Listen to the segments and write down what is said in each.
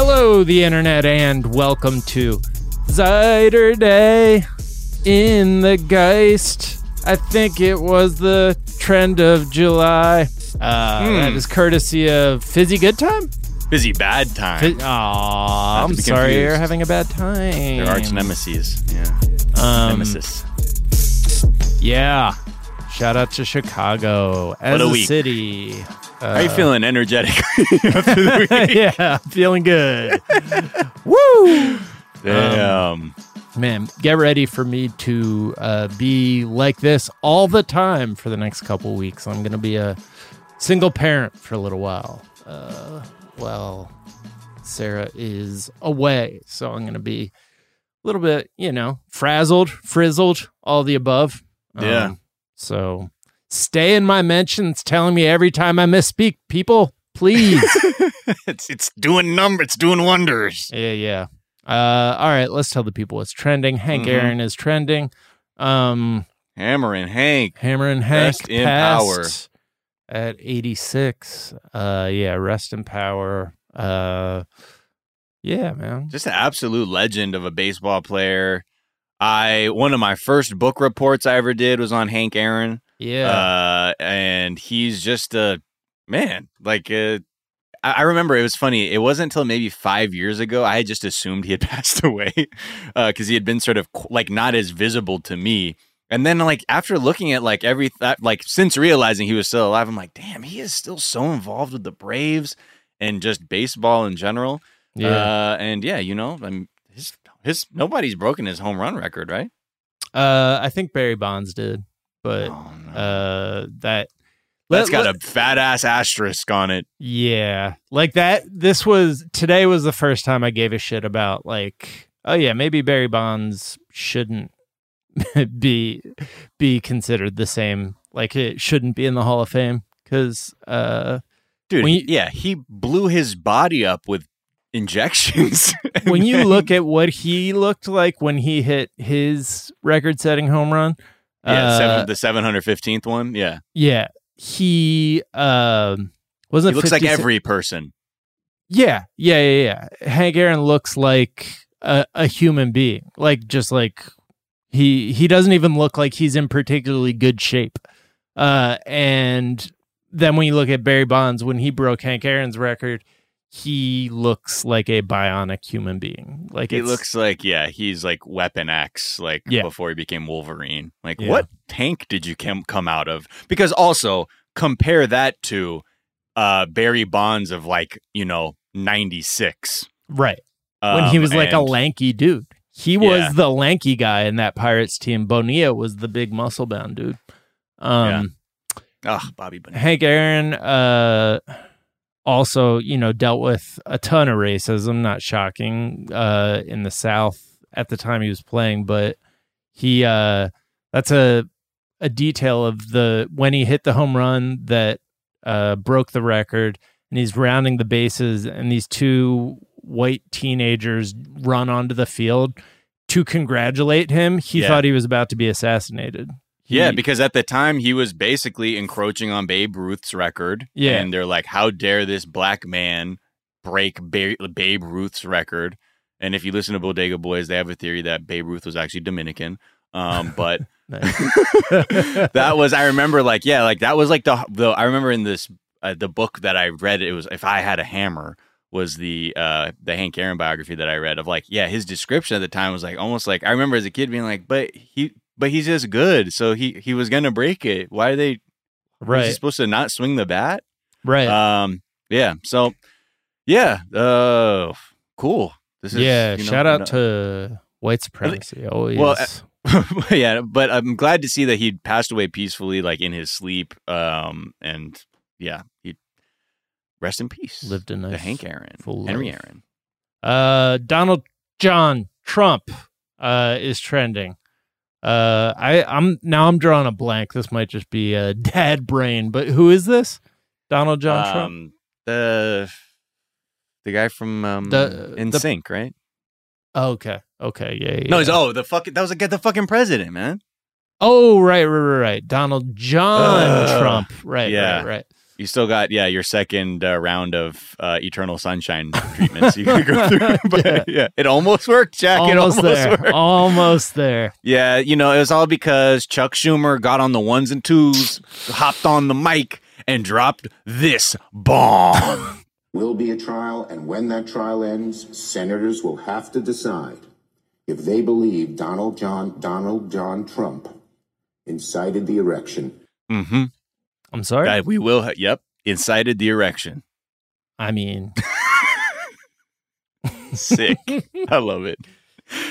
Hello, the internet, and welcome to Day in the Geist. I think it was the trend of July. Uh, Hmm. That is courtesy of Fizzy Good Time. Busy bad time. Fi- Aw, I'm sorry confused. you're having a bad time. They're arch nemesis. Yeah. Um, Nemesis. Yeah. Shout out to Chicago as What a a week. city. How are you feeling energetic after the week? yeah, feeling good. Woo! Damn. Man, get ready for me to uh, be like this all the time for the next couple weeks. I'm going to be a single parent for a little while. Uh, well, Sarah is away, so I'm going to be a little bit, you know, frazzled, frizzled, all the above. Um, Yeah. so stay in my mentions telling me every time I misspeak, people, please. it's it's doing number. It's doing wonders. Yeah, yeah. Uh, all right, let's tell the people what's trending. Hank Mhm. Aaron is trending. Um, Hammerin' Hank. Hammerin' Hank Rest in passed at 86. Uh, yeah, rest in power. Uh, yeah, man. Just an absolute legend of a baseball player. I one of my first book reports I ever did was on Hank Aaron. Yeah, Uh, and he's just a man. Like, uh, I I remember it was funny. It wasn't until maybe five years ago I had just assumed he had passed away because he had been sort of like not as visible to me. And then, like after looking at like every th- like since realizing he was still alive, I'm like, damn, he is still so involved with the Braves and just baseball in general. yeah. Uh, and yeah, you know, I mean, his his nobody's broken his home run record, right? Uh, I think Barry Bonds did, but Oh, no. uh, that That's let- got a fat ass asterisk on it. Yeah. Like that this was today was the first time I gave a shit about like oh yeah, maybe Barry Bonds shouldn't be be considered the same. Like it shouldn't be in the Hall of Fame cuz uh Dude, When you- yeah, he blew his body up with injections. when you look at what he looked like when he hit his record-setting home run, then- yeah, uh, seven, the seven hundred fifteenth one, yeah, yeah, he um wasn't he looks like every person. Yeah, yeah, yeah, yeah. Hank Aaron looks like a, a human being. Like just like he he doesn't even look like he's in particularly good shape. Uh and then when you look at Barry Bonds when he broke Hank Aaron's record, he looks like a bionic human being. Like He looks like yeah, he's like Weapon X, like Yeah. before he became Wolverine. Like, Yeah. what tank did you come come out of? Because also compare that to uh Barry Bonds of like you know ninety six. right. When he was like a lanky dude. He Yeah. was the lanky guy in that Pirates team. Bonilla was the big muscle bound dude. Um Ugh, Bobby Bonilla. Hank Aaron uh also, you know, dealt with a ton of racism, not shocking, uh in the South at the time he was playing, but he uh that's a a detail of the when he hit the home run that uh broke the record and he's rounding the bases and these two white teenagers run onto the field to congratulate him. He Yeah. thought he was about to be assassinated. Yeah, because at the time he was basically encroaching on Babe Ruth's record. Yeah. And they're like, how dare this black man break ba- Babe Ruth's record? And if you listen to Bodega Boys, they have a theory that Babe Ruth was actually Dominican. Um, but that was, I remember, like, yeah, like that was like the, the I remember in this, uh, the book that I read, it was If I Had a Hammer was the uh the Hank Aaron biography that I read of like yeah his description at the time was like almost like I remember as a kid being like but he but he's just good so he he was gonna break it why are they was he supposed to not swing the bat right. um yeah so yeah uh cool this is yeah, you know, shout out no- to white supremacy. Always. Well, uh, yeah but I'm glad to see that he passed away peacefully like in his sleep um and yeah he rest in peace lived a nice the Hank Aaron full Henry life. Aaron Uh, Donald John Trump uh, is trending. Uh, I I'm now I'm drawing a blank. This might just be a dad brain, but who is this? Donald John Trump. Um, the the guy from um, The- In the- Sync, right? Oh, okay, okay, yeah, yeah. No, he's oh the fucking that was like the fucking president, man. oh right, right, right, right. Donald John Ugh. Trump. Right, Yeah. right, right. You still got yeah your second uh, round of uh, eternal sunshine treatments you can go through. but yeah. Yeah. it almost worked, Jack. almost, it almost there. worked. Almost there. Yeah, you know, it was all because Chuck Schumer got on the ones and twos, hopped on the mic, and dropped this bomb. will be a trial, and when that trial ends, senators will have to decide if they believe Donald John Donald John Trump incited the erection. mm-hmm. I'm sorry. We will. Ha- yep, incited the erection. I mean, Sick. I love it.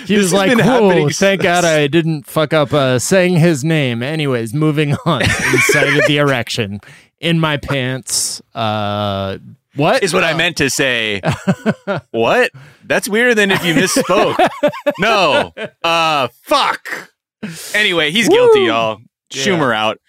he This was like, "Whoa, thank God I didn't fuck up uh, saying his name." Anyways, moving on. Incited the erection in my pants. Uh, what Is what I meant to say. what? That's weirder than if you misspoke. no. Uh, fuck. Anyway, he's guilty, Woo. y'all. Yeah. Schumer out.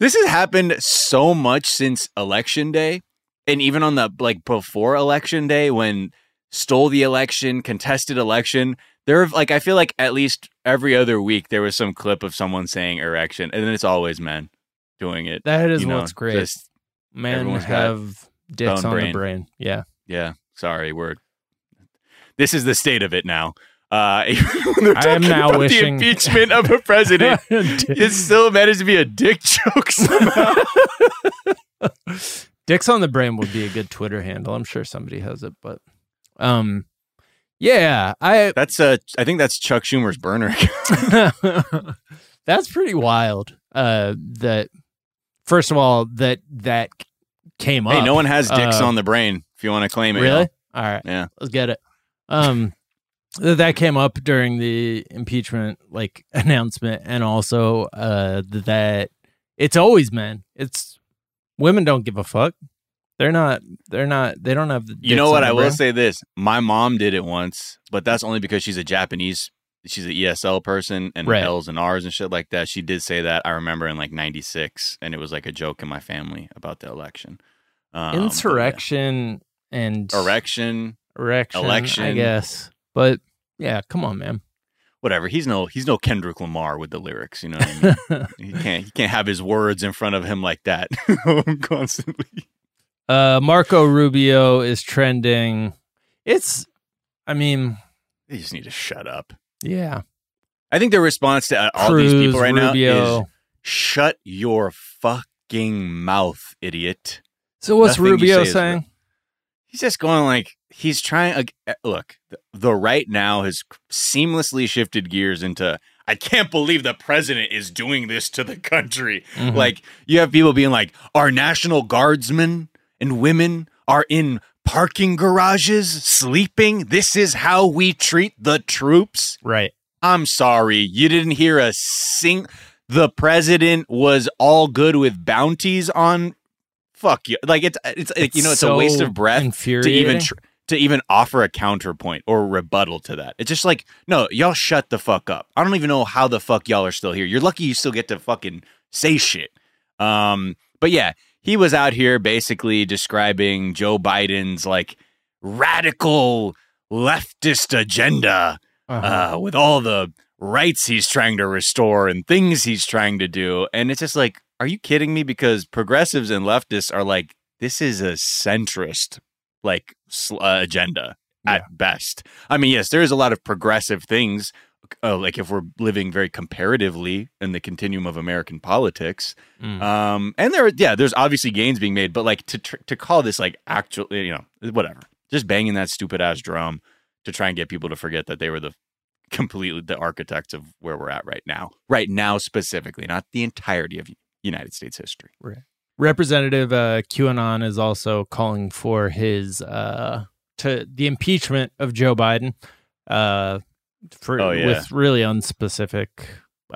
This has happened so much since election day, and even on the like before election day when stole the election, contested election. There, have, like I feel like at least every other week there was some clip of someone saying erection, and then it's always men doing it. That is you know, what's great. just- Men have dicks on the brain. brain. Yeah. Yeah, sorry, we're. This is the state of it now. Uh, I am now wishing- the impeachment of a president. it still managed to be a dick joke somehow. Dicks on the brain would be a good Twitter handle. I'm sure somebody has it, but um, yeah, I that's uh, I think that's Chuck Schumer's burner. that's pretty wild. Uh, that first of all, that that came up. hey, no one has dicks Uh, on the brain. If you want to claim it, Really? All right. Yeah. Let's get it. Um that came up during the impeachment like announcement and also uh that it's always men. It's women don't give a fuck. They're not they're not they don't have the You know what? I will say this: my mom did it once, but that's only because she's a Japanese. She's an ESL person and Right. L's and R's and shit like that. She did say that. I remember in like '96, and it was like a joke in my family about the election. Um, but yeah. Insurrection and erection, erection, Election. I guess. But yeah, come on, man. whatever. He's no he's no Kendrick Lamar with the lyrics. You know what I mean? he can't he can't have his words in front of him like that constantly. uh Marco Rubio is trending. It's I mean, They just need to shut up. yeah. I think the response to uh, all Cruz, these people right now is shut your fucking mouth, idiot. So what's Nothing Rubio say is saying? He's just going like he's trying. Uh, look, the, right now has seamlessly shifted gears into. I can't believe the president is doing this to the country. Mhm. Like you have people being like, our national guardsmen and women are in parking garages sleeping. This is how we treat the troops. right. I'm sorry, you didn't hear a sing. The president was all good with bounties on. Fuck you! Like it's it's, like, you know it's a waste of breath to even tr- to even offer a counterpoint or rebuttal to that. It's just like no, y'all shut the fuck up. I don't even know how the fuck y'all are still here. You're lucky you still get to fucking say shit. Um, but yeah, he was out here basically describing Joe Biden's like radical leftist agenda Uh-huh. uh, with all the rights he's trying to restore and things he's trying to do. And it's just like, are you kidding me? Because progressives and leftists are like, this is a centrist like sl- uh, agenda at best. I mean, yes, there is a lot of progressive things. Uh, like if we're living very comparatively in the continuum of American politics, Mm. um, and there, yeah, there's obviously gains being made, but like to tr- to call this like actually, you know, whatever, just banging that stupid ass drum to try and get people to forget that they were the completely the architects of where we're at right now, right now specifically, not the entirety of United States history. Representative uh, QAnon is also calling for his uh, to the impeachment of Joe Biden, uh, for Oh, yeah. with really unspecific,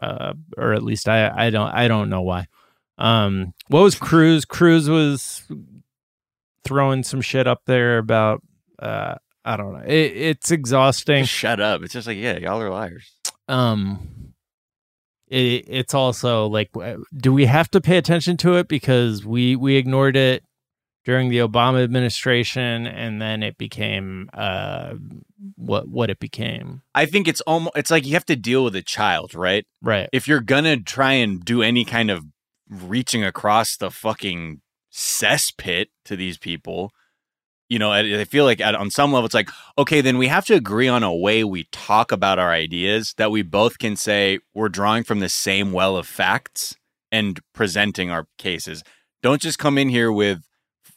uh, or at least I I don't I don't know why. Um, what was Cruz? Cruz was throwing some shit up there about uh, I don't know. It, it's exhausting. Just shut up. It's just like, yeah, y'all are liars. um it, it's also like do we have to pay attention to it because we we ignored it during the Obama administration and then it became uh what what it became I think it's almost it's like you have to deal with a child, right? right If you're gonna try and do any kind of reaching across the fucking cesspit to these people. You know, I, I feel like at, on some level, it's like, okay, then we have to agree on a way we talk about our ideas that we both can say we're drawing from the same well of facts and presenting our cases. Don't just come in here with,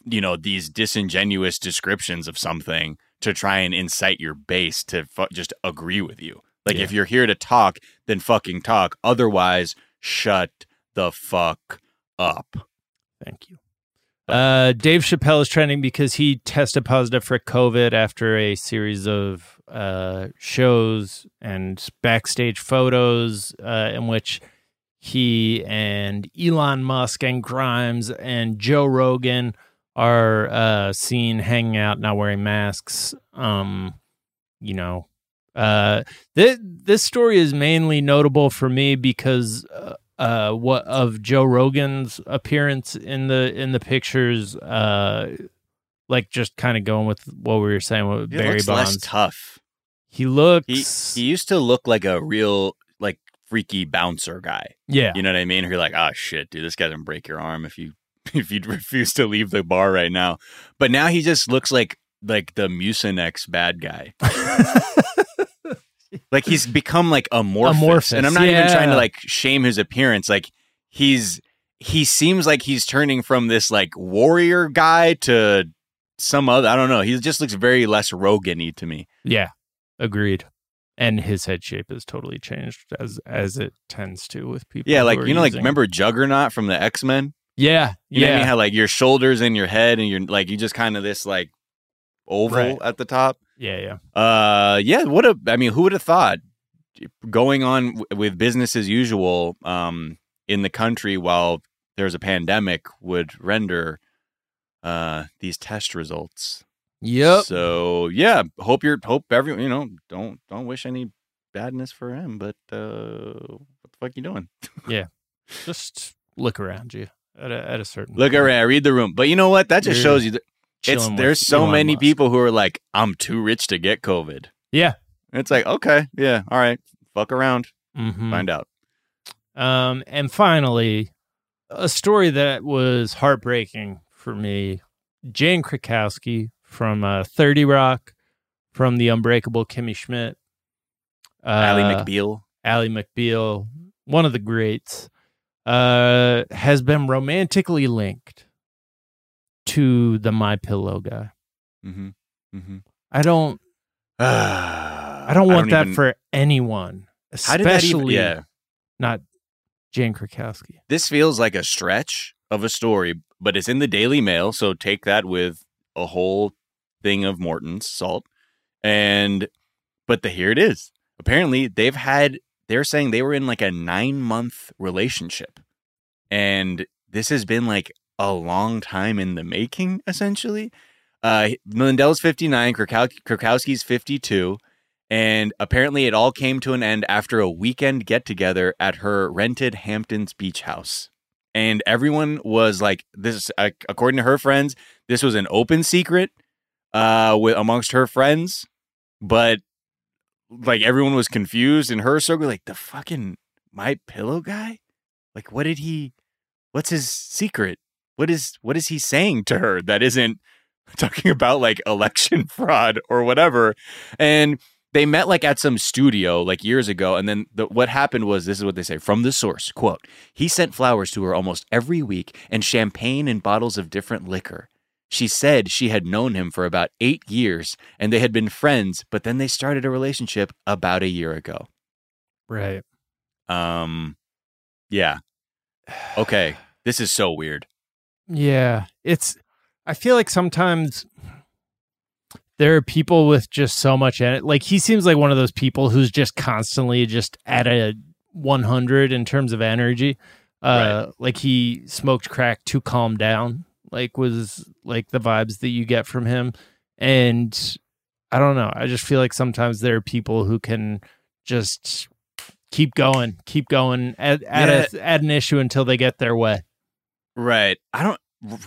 you know, these disingenuous descriptions of something to try and incite your base to fu- just agree with you. Like, Yeah. if you're here to talk, then fucking talk. Otherwise, shut the fuck up. Thank you. Uh, Dave Chappelle is trending because he tested positive for COVID after a series of uh, shows and backstage photos uh, in which he and Elon Musk and Grimes and Joe Rogan are uh, seen hanging out, not wearing masks. Um, you know, uh, this this story is mainly notable for me because uh, uh, what of Joe Rogan's appearance in the in the pictures. Uh, like just kind of going with what we were saying with He Barry looks less Bonds. tough. he He looks, he used to look like a real like freaky bouncer guy. yeah, You know what I mean? You're like, oh shit, dude, this guy gonna break your arm if you if you refuse to leave the bar right now. But now he just looks like like the Mucinex bad guy. Like he's become like amorphous. Amorphous, and I'm not even trying to like shame his appearance. Like he's he seems like he's turning from this like warrior guy to some other. I don't know. He just looks very less Rogan-y to me. yeah, agreed. And his head shape has totally changed as as it tends to with people. Yeah, like you know, like remember Juggernaut from the X Men? Yeah, You know what I yeah, mean? How like your shoulders and your head and you're like you just kind of this like oval Right. at the top. yeah, yeah. Uh, yeah. What a I mean, who would have thought going on w- with business as usual um in the country while there's a pandemic would render uh these test results. Yep. So yeah, hope you're hope everyone you know don't don't wish any badness for him, but uh what the fuck you doing? Yeah, just look around you at a, at a certain. Look point. around, read the room. But you know what? That just You're shows you that it's there's so Elon many Musk. people who are like, I'm too rich to get COVID. Yeah. It's like, okay, yeah, all right, fuck around, hmm find out. Um, and finally, a story that was heartbreaking for me: Jane Krakowski from uh, Thirty Rock, from The Unbreakable Kimmy Schmidt, uh, Ally McBeal. Ally McBeal, one of the greats, uh, has been romantically linked to the My Pillow guy. Mm-hmm. Mm-hmm. I don't. I don't want that for anyone, How did that especially even? Yeah, not Jane Krakowski. this feels like a stretch of a story, but it's in the Daily Mail, so take that with a whole thing of Morton's salt. And but the here it is. Apparently, they've had. They're saying they were in like a nine month relationship, and this has been like a long time in the making. Essentially, uh, Lindell's fifty nine, Krakowski's fifty two. And apparently, it all came to an end after a weekend get together at her rented Hamptons beach house. And everyone was like, "This." According to her friends, this was an open secret uh, with amongst her friends, but like everyone was confused in her circle. Like the fucking my pillow guy. Like, what did he? What's his secret? What is what is he saying to her that isn't talking about like election fraud or whatever? And they met like at some studio like years ago and then the, what happened was this is what they say from the source quote he sent flowers to her almost every week and champagne and bottles of different liquor. She said she had known him for about eight years and they had been friends but then they started a relationship about a year ago. Right. um yeah. Okay. This is so weird Yeah, it's. I feel like sometimes there are people with just so much in it. Like he seems like one of those people who's just constantly just at a 100 in terms of energy. Uh, like he smoked crack to calm down. Like was like the vibes that you get from him, and I don't know. I just feel like sometimes there are people who can just keep going, keep going at at, a, at an issue until they get their way. Right. I don't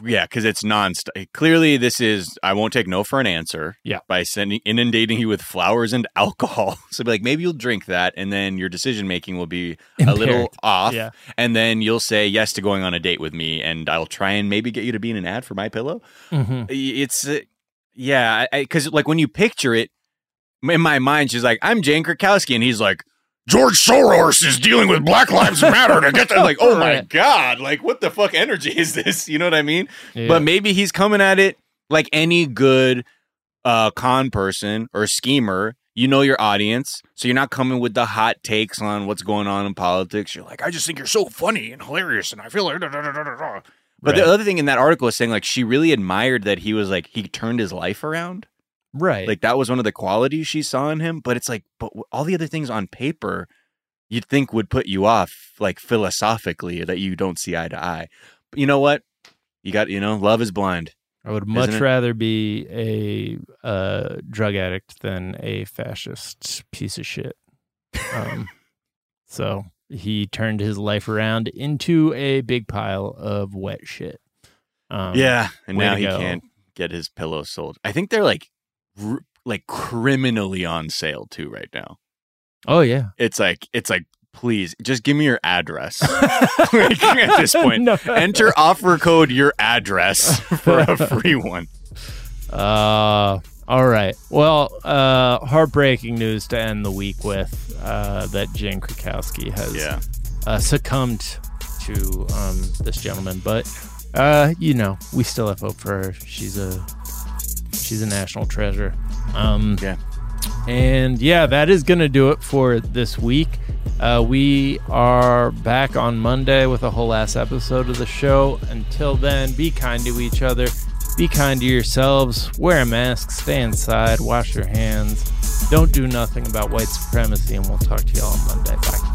Yeah, because it's non. Clearly, this is. I won't take no for an answer. Yeah. By sending inundating you with flowers and alcohol, so be like maybe you'll drink that, and then your decision making will be a little off. Yeah. And then you'll say yes to going on a date with me, and I'll try and maybe get you to be in an ad for my pillow. Mhm. It's uh, yeah, because like when you picture it in my mind, she's like, "I'm Jane Krakowski," and he's like. George Soros is dealing with Black Lives Matter to get that. Like, oh my Right. god! Like, what the fuck energy is this? You know what I mean? Yeah. But maybe he's coming at it like any good uh, con person or schemer. You know your audience, so you're not coming with the hot takes on what's going on in politics. You're like, I just think you're so funny and hilarious, and I feel like. Da, da, da, da, da, da." But the other thing in that article is saying like she really admired that he was like he turned his life around. Right. Like that was one of the qualities she saw in him. But it's like, but all the other things on paper, you'd think would put you off, like philosophically, that you don't see eye to eye. But you know what? You got, you know, love is blind. I would much rather be a uh, drug addict than a fascist piece of shit. Um, so he turned his life around into a big pile of wet shit. Um, yeah, and now he go. can't get his pillows sold. I think they're like, r- like criminally on sale too right now. Oh yeah. It's like, it's like, please just give me your address. like, at this point, No. enter offer code your address for a free one. Uh, all right. Well, uh, heartbreaking news to end the week with uh, that Jane Krakowski has Yeah. uh, succumbed to um, this gentleman, but uh, you know, we still have hope for her. She's a she's a national treasure. Um, Yeah. and yeah, that is gonna do it for this week. Uh, we are back on Monday with a whole ass episode of the show. Until then, be kind to each other. Be kind to yourselves. Wear a mask. Stay inside. Wash your hands. Don't do nothing about white supremacy. And we'll talk to y'all on Monday. Bye.